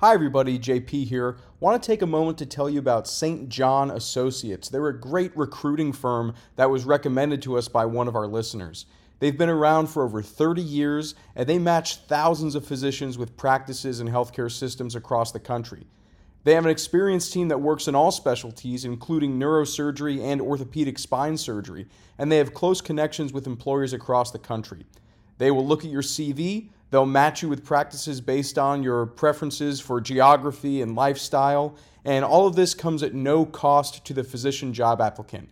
Hi, everybody. JP here. Want to take a moment to tell you about St. John Associates. They're a great recruiting firm that was recommended to us by one of our listeners. They've been around for over 30 years and they match thousands of physicians with practices and healthcare systems across the country. They have an experienced team that works in all specialties, including neurosurgery and orthopedic spine surgery, and they have close connections with employers across the country. They will look at your CV, They'll match you with practices based on your preferences for geography and lifestyle, and all of this comes at no cost to the physician job applicant.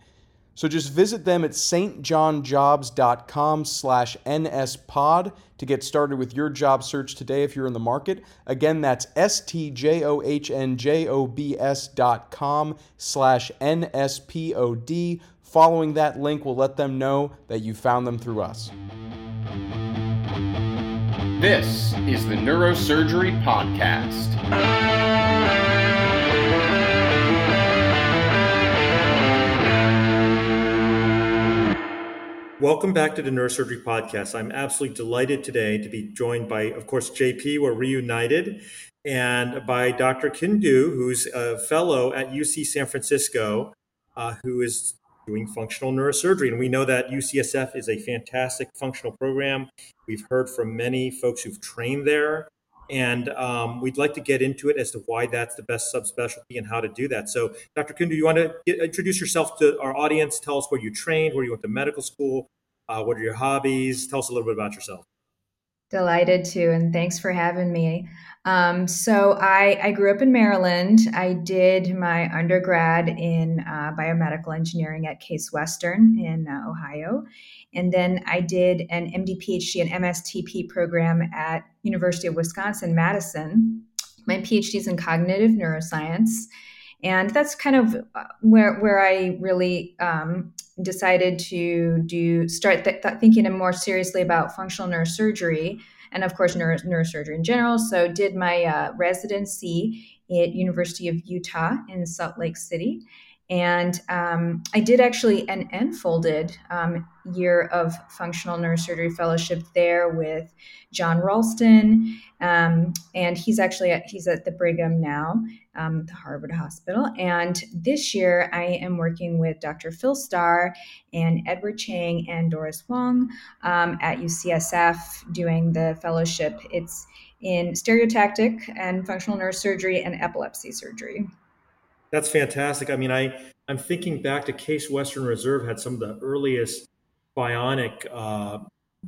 So just visit them at stjohnjobs.com slash nspod to get started with your job search today if you're in the market. Again, that's S-T-J-O-H-N-J-O-B-S dot com slash N-S-P-O-D. Following that link will let them know that you found them through us. This is the Neurosurgery Podcast. Welcome back to the Neurosurgery Podcast. I'm absolutely delighted today to be joined by, of course, JP. We're reunited, and by Dr. Kundu, who's a fellow at UC San Francisco, uh, who is doing functional neurosurgery. And we know that UCSF is a fantastic functional program. We've heard from many folks who've trained there. And um, we'd like to get into it as to why that's the best subspecialty and how to do that. So, Dr. Kundu, you want to get, introduce yourself to our audience? Tell us where you trained, where you went to medical school, uh, what are your hobbies? Tell us a little bit about yourself. Delighted to, and thanks for having me. Um, so I, I, grew up in Maryland. I did my undergrad in uh, biomedical engineering at Case Western in uh, Ohio, and then I did an MD PhD and MSTP program at University of Wisconsin Madison. My PhD is in cognitive neuroscience, and that's kind of uh, where where I really um, decided to do start th- th- thinking more seriously about functional neurosurgery and of course neuro- neurosurgery in general. So did my uh, residency at University of Utah in Salt Lake City. And um, I did actually an enfolded um, year of functional neurosurgery fellowship there with John Rolston, um, and he's actually at, he's at the Brigham now, um, the Harvard Hospital. And this year I am working with Dr. Phil Starr and Edward Chang and Doris Wang um, at UCSF doing the fellowship. It's in stereotactic and functional neurosurgery and epilepsy surgery. That's fantastic. I mean, I I'm thinking back to Case Western Reserve had some of the earliest bionic uh,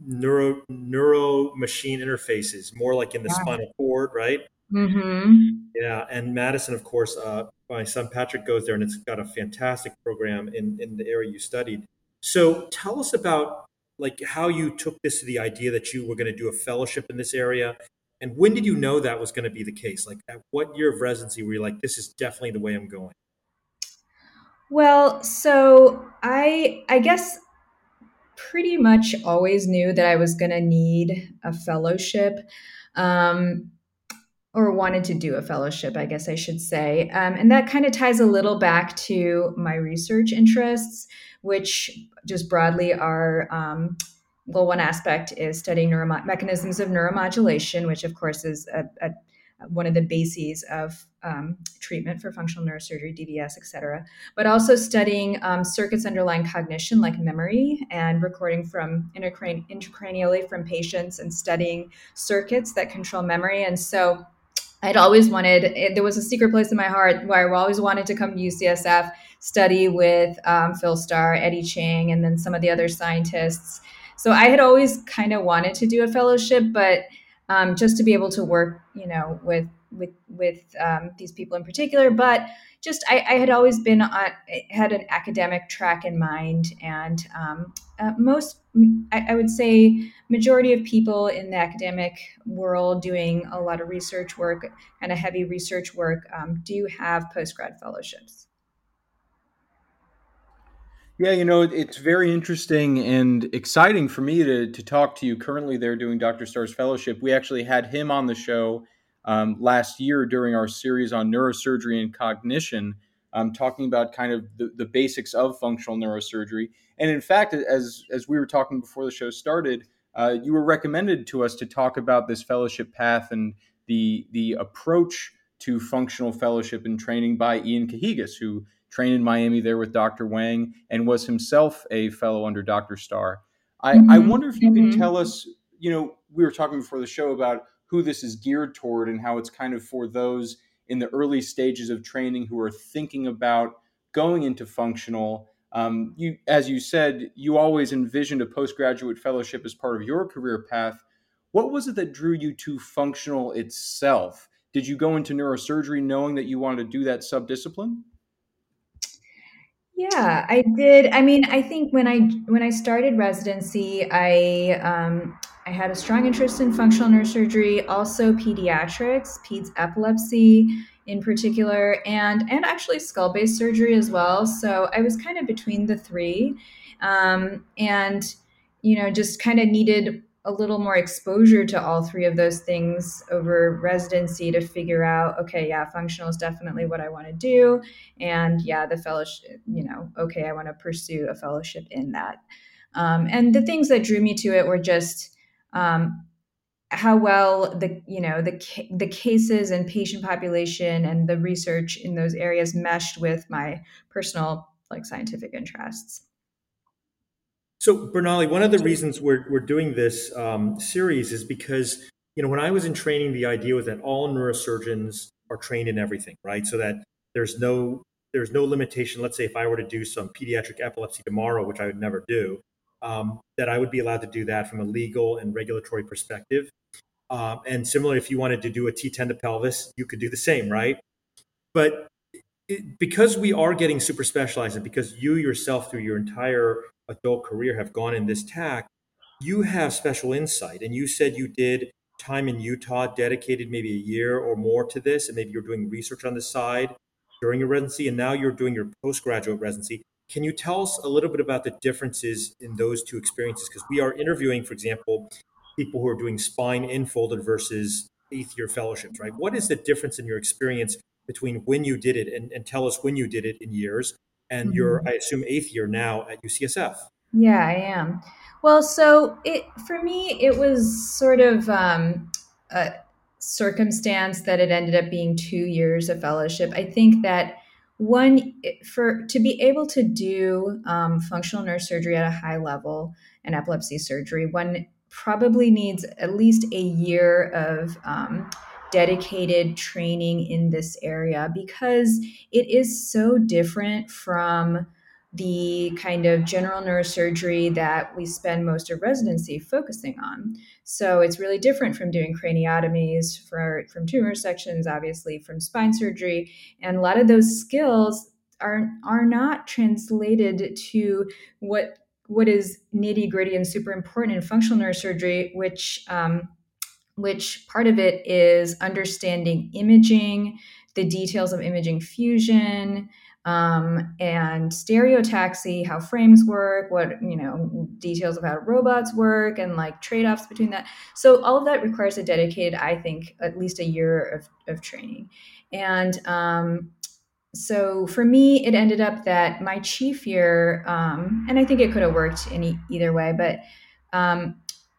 neuro neuro machine interfaces, more like in the spinal cord, right? Mm-hmm. Yeah, and Madison, of course, uh, my son Patrick goes there, and it's got a fantastic program in in the area you studied. So, tell us about like how you took this to the idea that you were going to do a fellowship in this area and when did you know that was going to be the case? Like, at what year of residency were you like, this is definitely the way I'm going? Well, so I I guess pretty much always knew that I was going to need a fellowship. Um, or wanted to do a fellowship, I guess I should say. Um, and that kind of ties a little back to my research interests, which just broadly are um, well, one aspect is studying mechanisms of neuromodulation, which of course is a, a, one of the bases of um, treatment for functional neurosurgery, DBS, et cetera, but also studying um, circuits underlying cognition like memory and recording from intracrani- intracranially from patients and studying circuits that control memory. And so I'd always wanted, it, there was a secret place in my heart where I always wanted to come to UCSF, study with um, Phil Starr, Eddie Chang, and then some of the other scientists so I had always kind of wanted to do a fellowship, but um, just to be able to work, you know, with with with um, these people in particular. But just I, I had always been on, had an academic track in mind, and um, uh, most I, I, would say majority of people in the academic world doing a lot of research work, and a heavy research work, um, do have post grad fellowships. Yeah, you know, it's very interesting and exciting for me to, to talk to you. Currently, they're doing Dr. Starr's fellowship. We actually had him on the show um, last year during our series on neurosurgery and cognition, um, talking about kind of the, the basics of functional neurosurgery. And in fact, as, as we were talking before the show started, uh, you were recommended to us to talk about this fellowship path and the the approach to functional fellowship and training by Ian Cajigas, who trained in Miami there with Dr. Wang and was himself a fellow under Dr. Starr. I, mm-hmm. I wonder if you mm-hmm. can tell us, you know, we were talking before the show about who this is geared toward and how it's kind of for those in the early stages of training who are thinking about going into functional. Um, you, as you said, you always envisioned a postgraduate fellowship as part of your career path. What was it that drew you to functional itself? Did you go into neurosurgery knowing that you wanted to do that subdiscipline? Yeah, I did. I mean, I think when I when I started residency, I um, I had a strong interest in functional neurosurgery, also pediatrics, peds epilepsy in particular, and and actually skull base surgery as well. So I was kind of between the three, um, and you know, just kind of needed a little more exposure to all three of those things over residency to figure out okay yeah functional is definitely what i want to do. And yeah the fellowship you know okay i want to pursue a fellowship in that. Um, and the things that drew me to it were just um, how well the you know the the cases and patient population and the research in those areas meshed with my personal like scientific interests so, Bornali, one of the reasons we're, we're doing this um, series is because, you know, when I was in training, the idea was that all neurosurgeons are trained in everything, right? So that there's no there's no limitation. Let's say if I were to do some pediatric epilepsy tomorrow, which I would never do, um, that I would be allowed to do that from a legal and regulatory perspective. Um, and similarly, if you wanted to do a T10 to pelvis, you could do the same, right? But it, because we are getting super specialized, and because you yourself, through your entire adult career have gone in this tack, you have special insight. And you said you did time in Utah, dedicated maybe a year or more to this, and maybe you're doing research on the side during your residency, and now you're doing your postgraduate residency. Can you tell us a little bit about the differences in those two experiences? Because we are interviewing, for example, people who are doing spine infolded versus eighth year fellowships, right? What is the difference in your experience between when you did it and, and tell us when you did it in years and mm-hmm. you're, I assume, eighth year now at UCSF. Yeah, I am. Well, so it for me, it was sort of um, a circumstance that it ended up being two years of fellowship. I think that one for to be able to do um, functional neurosurgery at a high level and epilepsy surgery, one probably needs at least a year of um, dedicated training in this area because it is so different from the kind of general neurosurgery that we spend most of residency focusing on. So it's really different from doing craniotomies, for, from tumor sections, obviously, from spine surgery. And a lot of those skills are, are not translated to what, what is nitty gritty and super important in functional neurosurgery, which um, which part of it is understanding imaging, the details of imaging fusion, um, and stereotaxy, how frames work, what, you know, details of how robots work, and like trade offs between that. So, all of that requires a dedicated, I think, at least a year of, of training. And um, so for me, it ended up that my chief year, um, and I think it could have worked any either way, but um,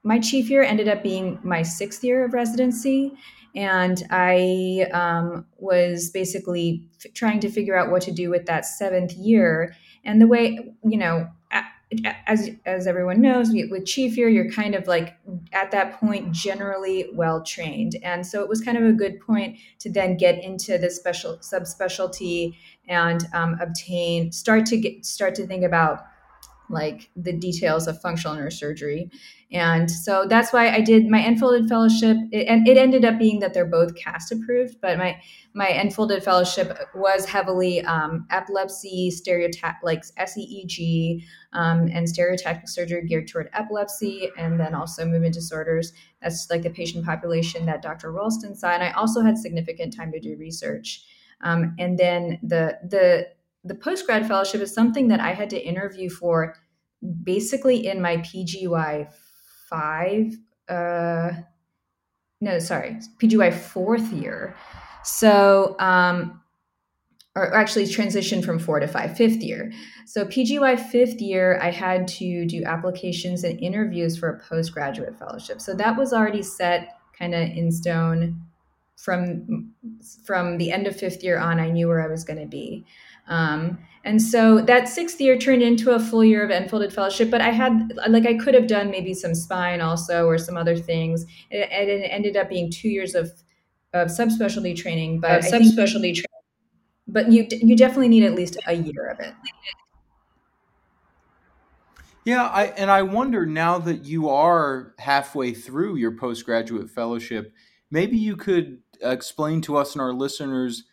my chief year ended up being my sixth year of residency. And I um, was basically f- trying to figure out what to do with that seventh year. And the way, you know, as as everyone knows, with chief year, you're kind of like at that point generally well trained, and so it was kind of a good point to then get into the special subspecialty and um, obtain start to get start to think about like the details of functional neurosurgery. And so that's why I did my enfolded fellowship. It, and it ended up being that they're both CAST approved, but my my enfolded fellowship was heavily um, epilepsy, stereotype like SEEG, um, and stereotactic surgery geared toward epilepsy, and then also movement disorders. That's like the patient population that Dr. Rolston saw. And I also had significant time to do research. Um, and then the the the postgrad fellowship is something that I had to interview for basically in my PGY five, uh, no, sorry, PGY fourth year. So, um, or actually transition from four to five, fifth year. So PGY fifth year, I had to do applications and interviews for a postgraduate fellowship. So that was already set kind of in stone from from the end of fifth year on, I knew where I was going to be. Um, and so that sixth year turned into a full year of enfolded fellowship, but I had like I could have done maybe some spine also or some other things. It, it ended up being two years of of subspecialty training, but subspecialty training. But you you definitely need at least a year of it. Yeah, I and I wonder now that you are halfway through your postgraduate fellowship, maybe you could explain to us and our listeners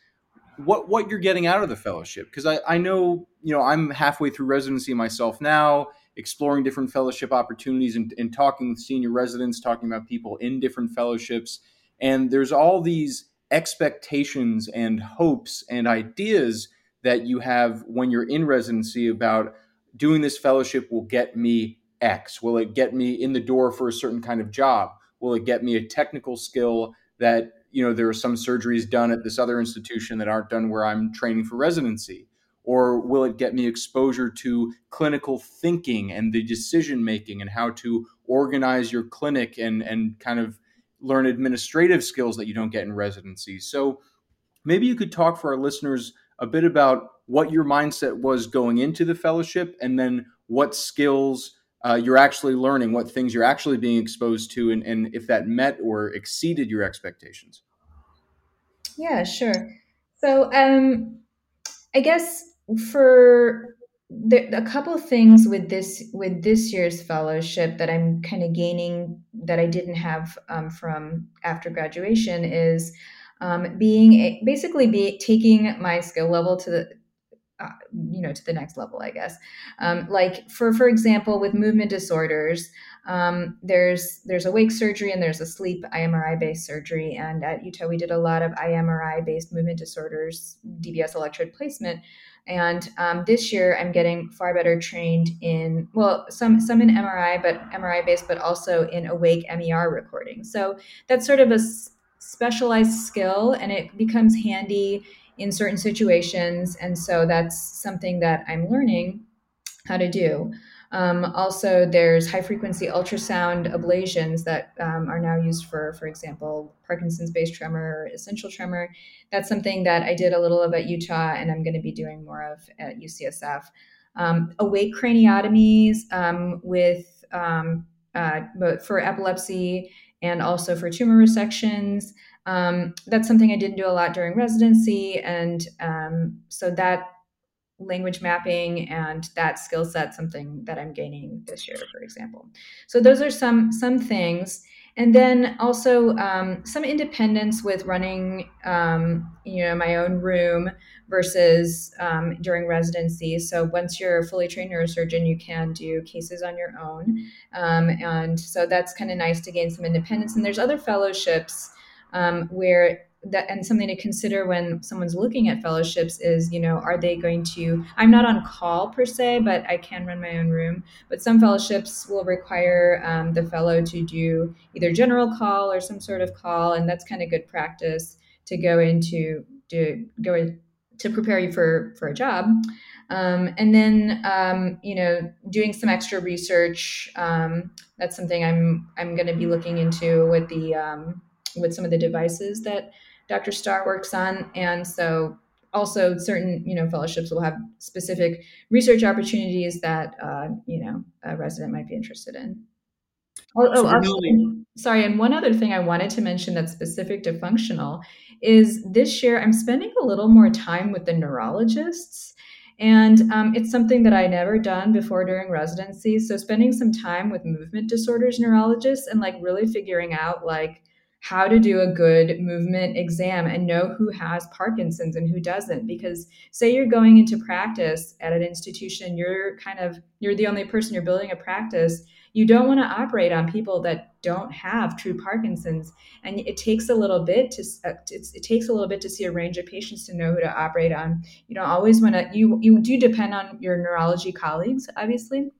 what what you're getting out of the fellowship. Because I, I know you know i'm halfway through residency myself now exploring different fellowship opportunities and, and talking with senior residents talking about people in different fellowships. And there's all these expectations and hopes and ideas that you have when you're in residency about doing this fellowship will get me x. Will it get me in the door for a certain kind of job? Will it get me a technical skill that you know there are some surgeries done at this other institution that aren't done where i'm training for residency? Or will it get me exposure to clinical thinking and the decision making and how to organize your clinic and and kind of learn administrative skills that you don't get in residency? So maybe you could talk for our listeners a bit about what your mindset was going into the fellowship and then what skills uh, you're actually learning, what things you're actually being exposed to, and, and if that met or exceeded your expectations. Yeah, sure. So, um, I guess for the, a couple things with this with this year's fellowship that I'm kind of gaining that I didn't have um, from after graduation is um, being a, basically be taking my skill level to the uh, you know to the next level i guess. Um, like for for example with movement disorders um, there's there's awake surgery and there's a sleep imri based surgery. And at utah we did a lot of imri based movement disorders dbs electrode placement. And um, this year i'm getting far better trained in well some some in mri but mri based but also in awake mer recording. So that's sort of a specialized skill and it becomes handy in certain situations. And so that's something that I'm learning how to do. Um, also, there's high frequency ultrasound ablations that um, are now used for, for example, Parkinson's based tremor or essential tremor. That's something that I did a little of at Utah and I'm going to be doing more of at UCSF. Um, awake craniotomies um, with um, uh, for epilepsy and also for tumor resections. Um, that's something I didn't do a lot during residency. And um, so that language mapping and that skill set something that I'm gaining this year, for example. So those are some some things. And then also um, some independence with running, um, you know, my own room versus um, during residency. So once you're a fully trained neurosurgeon, you can do cases on your own, um, and so that's kind of nice to gain some independence. And there's other fellowships um, where that and something to consider when someone's looking at fellowships is you know are they going to i'm not on call per se but i can run my own room but some fellowships will require um, the fellow to do either general call or some sort of call and that's kind of good practice to go into to go in, to prepare you for for a job. Um, and then um, you know doing some extra research um, that's something i'm i'm going to be looking into with the um, with some of the devices that Dr. Starr works on. And so also certain, you know, fellowships will have specific research opportunities that, uh, you know, a resident might be interested in. Oh, oh also, sorry. And one other thing I wanted to mention that's specific to functional is this year I'm spending a little more time with the neurologists. And um, it's something that I never done before during residency. So spending some time with movement disorders neurologists and like really figuring out like how to do a good movement exam and know who has Parkinson's and who doesn't. Because say you're going into practice at an institution, you're kind of you're the only person you're building a practice. You don't want to operate on people that don't have true Parkinson's, and it takes a little bit to uh, it takes a little bit to see a range of patients to know who to operate on. You don't always want to. You you do depend on your neurology colleagues, obviously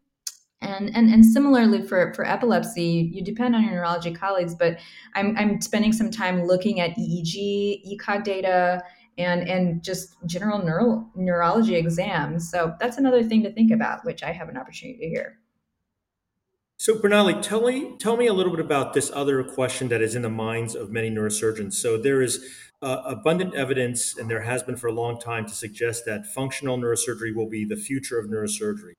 and, and, and similarly for, for epilepsy, you depend on your neurology colleagues, but I'm, I'm spending some time looking at EEG, ECOG data, and, and just general neural, neurology exams. So that's another thing to think about, which I have an opportunity to hear. So, Pranali, tell me, tell me a little bit about this other question that is in the minds of many neurosurgeons. So, there is uh, abundant evidence, and there has been for a long time, to suggest that functional neurosurgery will be the future of neurosurgery.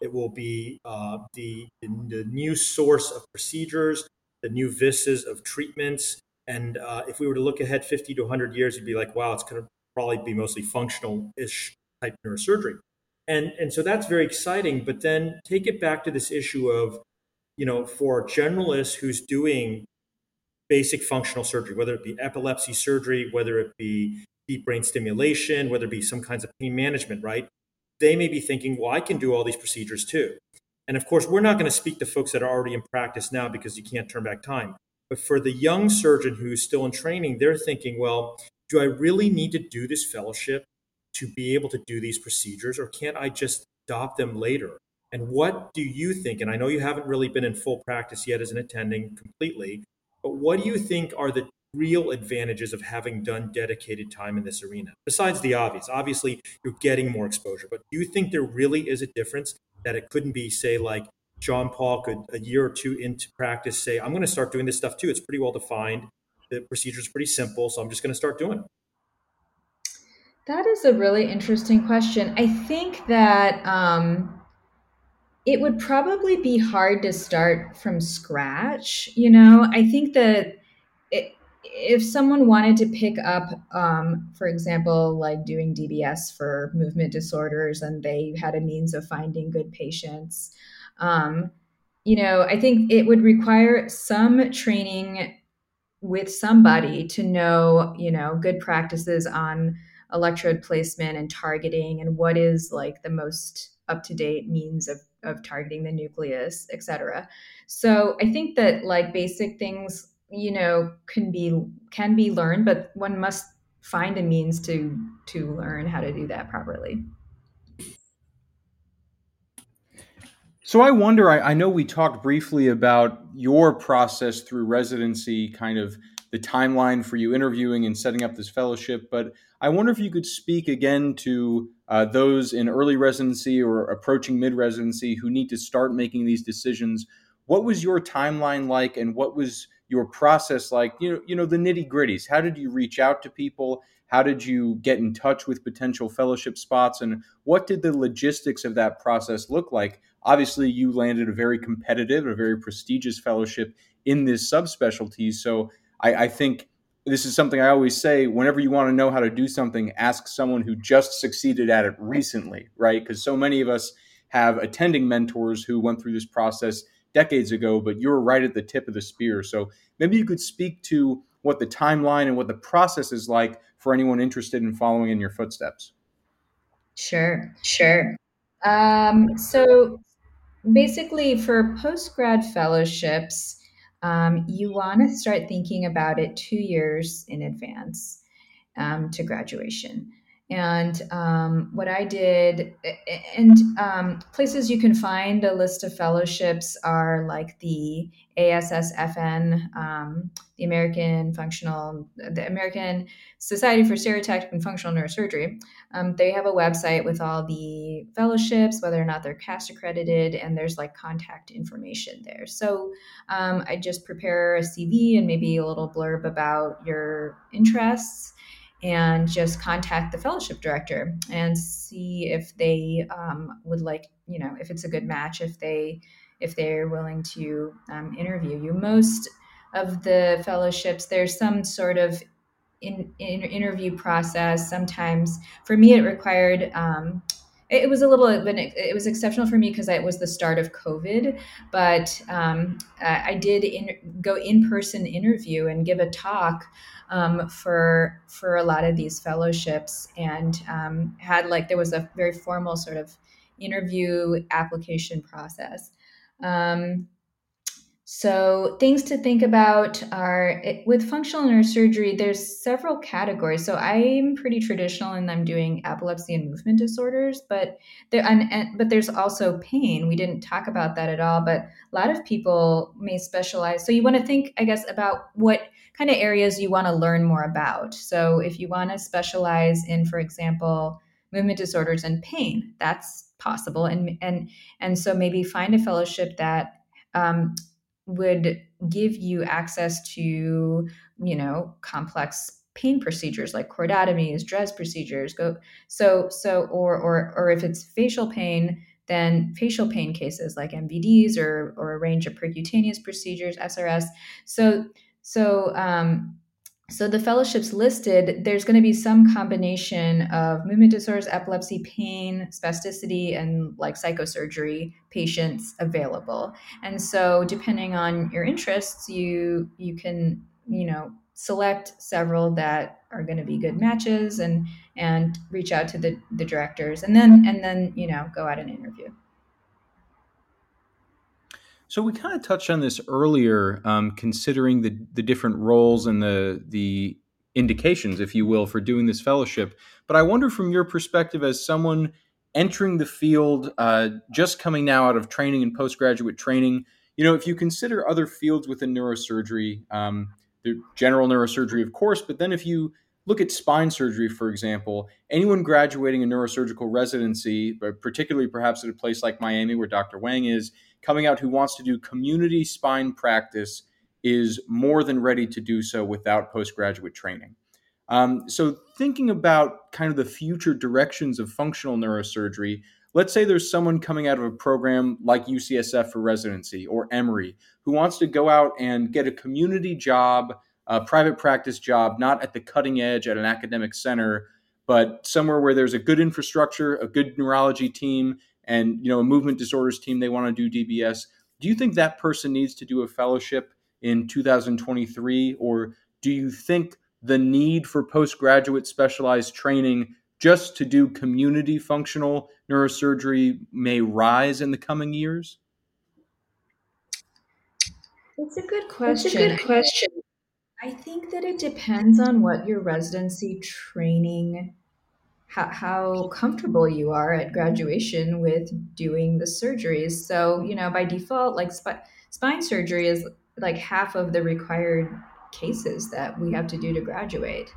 It will be uh, the, the new source of procedures, the new vistas of treatments. And uh, if we were to look ahead 50 to 100 years, you'd be like, wow, it's going to probably be mostly functional ish type neurosurgery. And, and so that's very exciting. But then take it back to this issue of, you know, for a generalist who's doing basic functional surgery, whether it be epilepsy surgery, whether it be deep brain stimulation, whether it be some kinds of pain management, right? They may be thinking, well, I can do all these procedures too. And of course, we're not going to speak to folks that are already in practice now because you can't turn back time. But for the young surgeon who's still in training, they're thinking, well, do I really need to do this fellowship to be able to do these procedures, or can't I just adopt them later? And what do you think? And I know you haven't really been in full practice yet as an attending completely, but what do you think are the real advantages of having done dedicated time in this arena besides the obvious. Obviously you're getting more exposure but do you think there really is a difference that it couldn't be say like john paul could a year or two into practice say i'm going to start doing this stuff too. It's pretty well defined. The procedure is pretty simple so i'm just going to start doing it. That is a really interesting question. I think that um, it would probably be hard to start from scratch you know? I think that if someone wanted to pick up, um, for example, like doing DBS for movement disorders and they had a means of finding good patients, um, you know, I think it would require some training with somebody to know, you know, good practices on electrode placement and targeting and what is like the most up to date means of, of targeting the nucleus, et cetera. So I think that like basic things you know can be can be learned but one must find a means to to learn how to do that properly. So i wonder I, I, know we talked briefly about your process through residency kind of the timeline for you interviewing and setting up this fellowship but i wonder if you could speak again to uh, those in early residency or approaching mid residency who need to start making these decisions. What was your timeline like and what was your process like you know you know the nitty gritties how did you reach out to people? How did you get in touch with potential fellowship spots? And what did the logistics of that process look like? Obviously you landed a very competitive a very prestigious fellowship in this subspecialty. So I, I think this is something i always say whenever you want to know how to do something ask someone who just succeeded at it recently right? Because so many of us have attending mentors who went through this process decades ago, but you were right at the tip of the spear. So maybe you could speak to what the timeline and what the process is like for anyone interested in following in your footsteps. Sure, sure. Um, so basically, for post grad fellowships, um, you want to start thinking about it two years in advance um, to graduation. And um, what I did, and um, places you can find a list of fellowships are like the ASSFN, um, the American Functional, the American Society for Stereotactic and Functional Neurosurgery. Um, they have a website with all the fellowships, whether or not they're CAST accredited, and there's like contact information there. So um, I just prepare a CV and maybe a little blurb about your interests and just contact the fellowship director and see if they um, would like you know if it's a good match if they if they're willing to um, interview you. Most of the fellowships there's some sort of in, in interview process. Sometimes for me it required um, it was a little it was exceptional for me because it was the start of covid but um, i did in, go in person interview and give a talk um, for for a lot of these fellowships and um, had like there was a very formal sort of interview application process. Um, so things to think about are it, with functional neurosurgery. There's several categories. So I'm pretty traditional, and I'm doing epilepsy and movement disorders. But there, and, and, but there's also pain. We didn't talk about that at all. But a lot of people may specialize. So you want to think, I guess, about what kind of areas you want to learn more about. So if you want to specialize in, for example, movement disorders and pain, that's possible. And and and so maybe find a fellowship that um, would give you access to you know complex pain procedures like cordotomies, DREZ procedures. Go so so or or or if it's facial pain, then facial pain cases like MVDs or or a range of percutaneous procedures, SRS. So so um, so the fellowships listed, there's going to be some combination of movement disorders, epilepsy, pain, spasticity, and like psychosurgery patients available. And so depending on your interests, you you can you know select several that are going to be good matches and and reach out to the the directors and then and then you know go out and interview. So we kind of touched on this earlier, um, considering the the different roles and the the indications, if you will, for doing this fellowship. But I wonder, from your perspective, as someone entering the field, uh, just coming now out of training and postgraduate training, you know, if you consider other fields within neurosurgery, um, the general neurosurgery, of course, but then if you look at spine surgery, for example, anyone graduating a neurosurgical residency, but particularly perhaps at a place like Miami where Dr. Wang is, coming out who wants to do community spine practice is more than ready to do so without postgraduate training. Um, so, thinking about kind of the future directions of functional neurosurgery, let's say there's someone coming out of a program like UCSF for residency or Emory who wants to go out and get a community job, a private practice job, not at the cutting edge at an academic center, but somewhere where there's a good infrastructure, a good neurology team, and you know a movement disorders team they want to do DBS. Do you think that person needs to do a fellowship in 2023, or do you think the need for postgraduate specialized training just to do community functional neurosurgery may rise in the coming years? It's a good question. It's a good question. I think that it depends on what your residency training how, how comfortable you are at graduation with doing the surgeries. So, you know, by default, like sp- spine surgery is like half of the required cases that we have to do to graduate.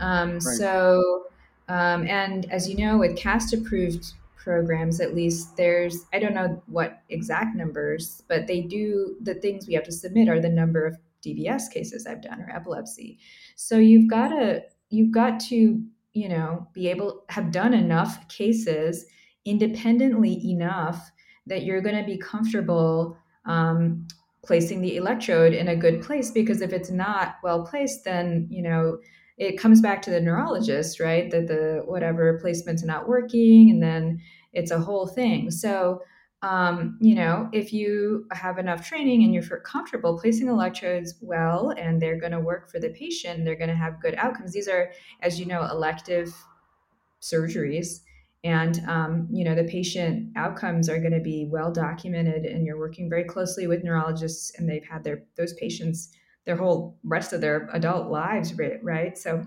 Um, right. So, um, and as you know, with CAST approved programs, at least there's, I don't know what exact numbers, but they do, the things we have to submit are the number of DBS cases I've done or epilepsy. So you've got to, you've got to you know, be able have done enough cases independently enough that you're going to be comfortable um, placing the electrode in a good place because if it's not well placed then you know it comes back to the neurologist right? That the whatever placement's not working and then it's a whole thing. So um, you know, if you have enough training and you're comfortable placing electrodes well and they're going to work for the patient, they're going to have good outcomes. These are, as you know, elective surgeries. And, um, you know, the patient outcomes are going to be well documented and you're working very closely with neurologists and they've had their, those patients their whole rest of their adult lives, right? So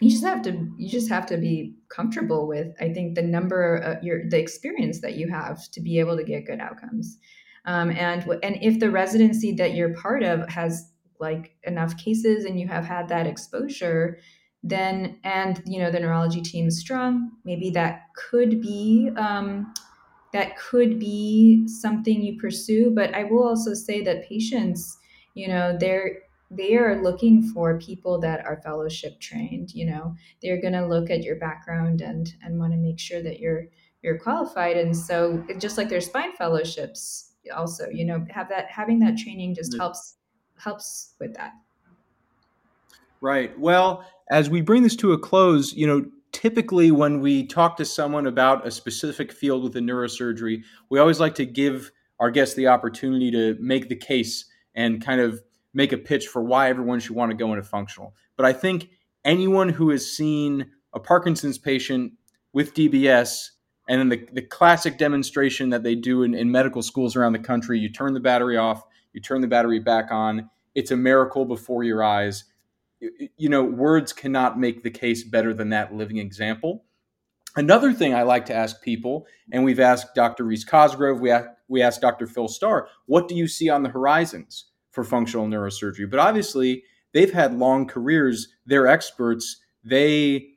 you just have to you just have to be comfortable with i think the number uh, your the experience that you have to be able to get good outcomes. Um, and and if the residency that you're part of has like enough cases and you have had that exposure then and you know the neurology team is strong maybe that could be um, that could be something you pursue. But i will also say that patients you know they're they are looking for people that are fellowship trained you know? They're going to look at your background and and want to make sure that you're you're qualified. And so just like their spine fellowships also you know have that having that training just helps helps with that. Right. Well as we bring this to a close you know typically when we talk to someone about a specific field within neurosurgery we always like to give our guests the opportunity to make the case and kind of make a pitch for why everyone should want to go into functional. But I think anyone who has seen a Parkinson's patient with DBS and then the, the classic demonstration that they do in, in medical schools around the country you turn the battery off, you turn the battery back on, it's a miracle before your eyes. You, you know, words cannot make the case better than that living example. Another thing I like to ask people, and we've asked Dr. Rees Cosgrove, we, we asked Dr. Phil Starr, what do you see on the horizons? For functional neurosurgery. But obviously, they've had long careers. They're experts. They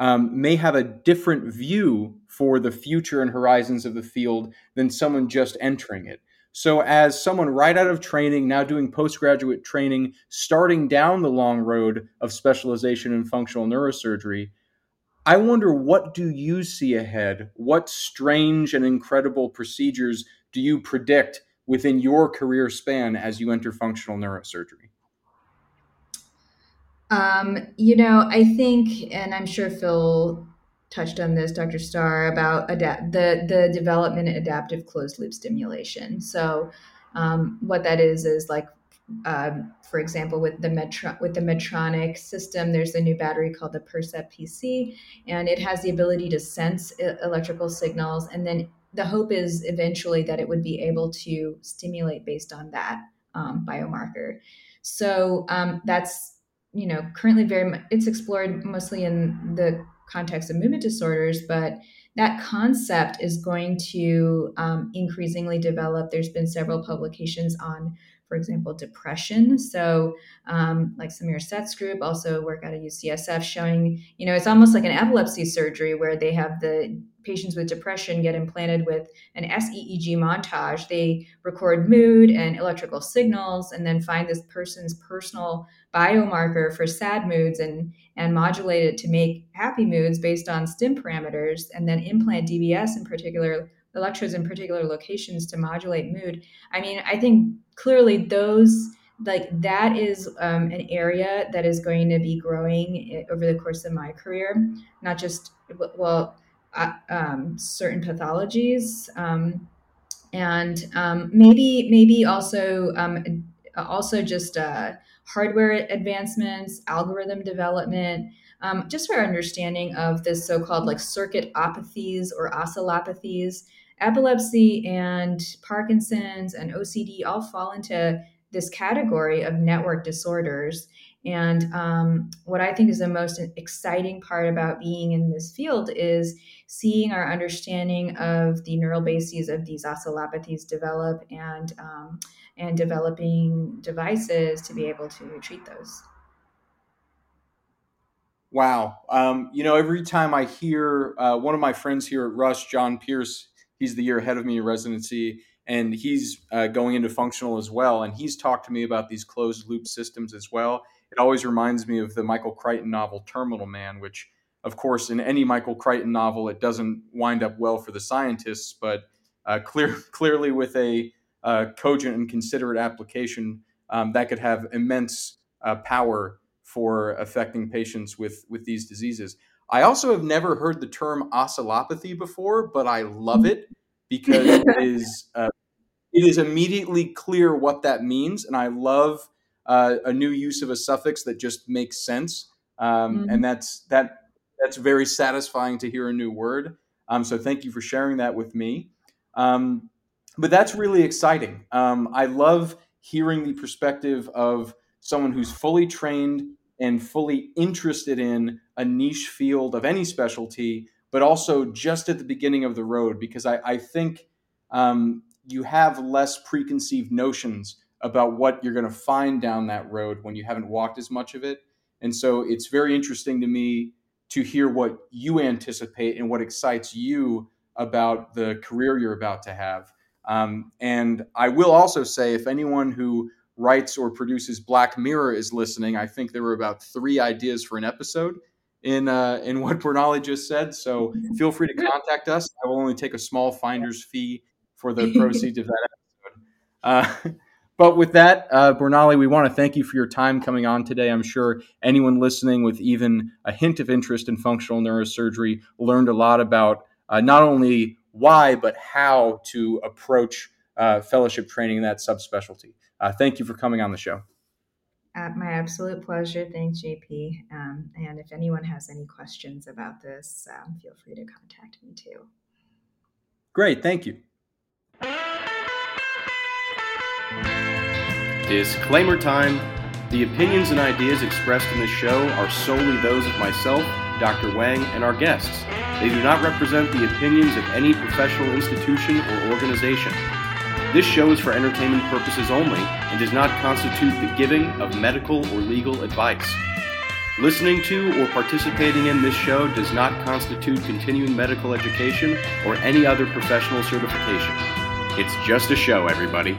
um, may have a different view for the future and horizons of the field than someone just entering it. So, as someone right out of training, now doing postgraduate training, starting down the long road of specialization in functional neurosurgery, I wonder what do you see ahead? What strange and incredible procedures do you predict within your career span as you enter functional neurosurgery? Um, you know, I think, and I'm sure Phil touched on this, Dr. Starr, about adapt the the development of adaptive closed loop stimulation. So, um, what that is is like, um, for example, with the Metro with the Medtronic system, there's a new battery called the Percept PC, and it has the ability to sense electrical signals, and then the hope is eventually that it would be able to stimulate based on that um, biomarker. So um, that's you know currently very it's explored mostly in the context of movement disorders, but that concept is going to um, increasingly develop. There's been several publications on, for example, depression. So, um, like Sameer Sheth's group, also work out of UCSF, showing, you know, it's almost like an epilepsy surgery where they have the patients with depression get implanted with an SEEG montage. They record mood and electrical signals and then find this person's personal biomarker for sad moods and and modulate it to make happy moods based on stim parameters and then implant DBS in particular electrodes in particular locations to modulate mood i mean i think clearly those like that is um, an area that is going to be growing eh, over the course of my career not just well uh, um, certain pathologies um, and um, maybe maybe also um, also just uh, hardware advancements, algorithm development, um, just our understanding of this so-called like circuitopathies or oscillopathies. Epilepsy and Parkinson's and OCD all fall into this category of network disorders. And um, what I think is the most exciting part about being in this field is seeing our understanding of the neural bases of these oscillopathies develop and um, and developing devices to be able to treat those. Wow. Um, you know, every time I hear uh, one of my friends here at Rush, John Pierce, he's the year ahead of me in residency, and he's uh, going into functional as well. And he's talked to me about these closed loop systems as well. It always reminds me of the Michael Crichton novel Terminal Man, which, of course, in any Michael Crichton novel, it doesn't wind up well for the scientists, but uh, clear, clearly with a uh, cogent and considerate application um, that could have immense uh, power for affecting patients with with these diseases. I also have never heard the term oscillopathy before, but I love it because it is uh, it is immediately clear what that means, and I love uh, a new use of a suffix that just makes sense, um, mm-hmm. and that's that that's very satisfying to hear a new word. Um, so thank you for sharing that with me. Um, but that's really exciting. Um, I love hearing the perspective of someone who's fully trained and fully interested in a niche field of any specialty, but also just at the beginning of the road, because I, I think um, you have less preconceived notions about what you're going to find down that road when you haven't walked as much of it. And so it's very interesting to me to hear what you anticipate and what excites you about the career you're about to have. Um, and I will also say, if anyone who writes or produces Black Mirror is listening, I think there were about three ideas for an episode in uh, in what Bornali just said. So feel free to contact us. I will only take a small finder's fee for the proceeds of that episode. Uh, but with that, uh, Bornali, we want to thank you for your time coming on today. I'm sure anyone listening with even a hint of interest in functional neurosurgery learned a lot about uh, not only why, but how to approach uh, fellowship training in that subspecialty. Uh, thank you for coming on the show. Uh, my absolute pleasure. Thanks, JP. Um, and if anyone has any questions about this, um, feel free to contact me too. Great. Thank you. Disclaimer time. The opinions and ideas expressed in this show are solely those of myself, Dr. Wang, and our guests. They do not represent the opinions of any professional institution or organization. This show is for entertainment purposes only and does not constitute the giving of medical or legal advice. Listening to or participating in this show does not constitute continuing medical education or any other professional certification. It's just a show, everybody.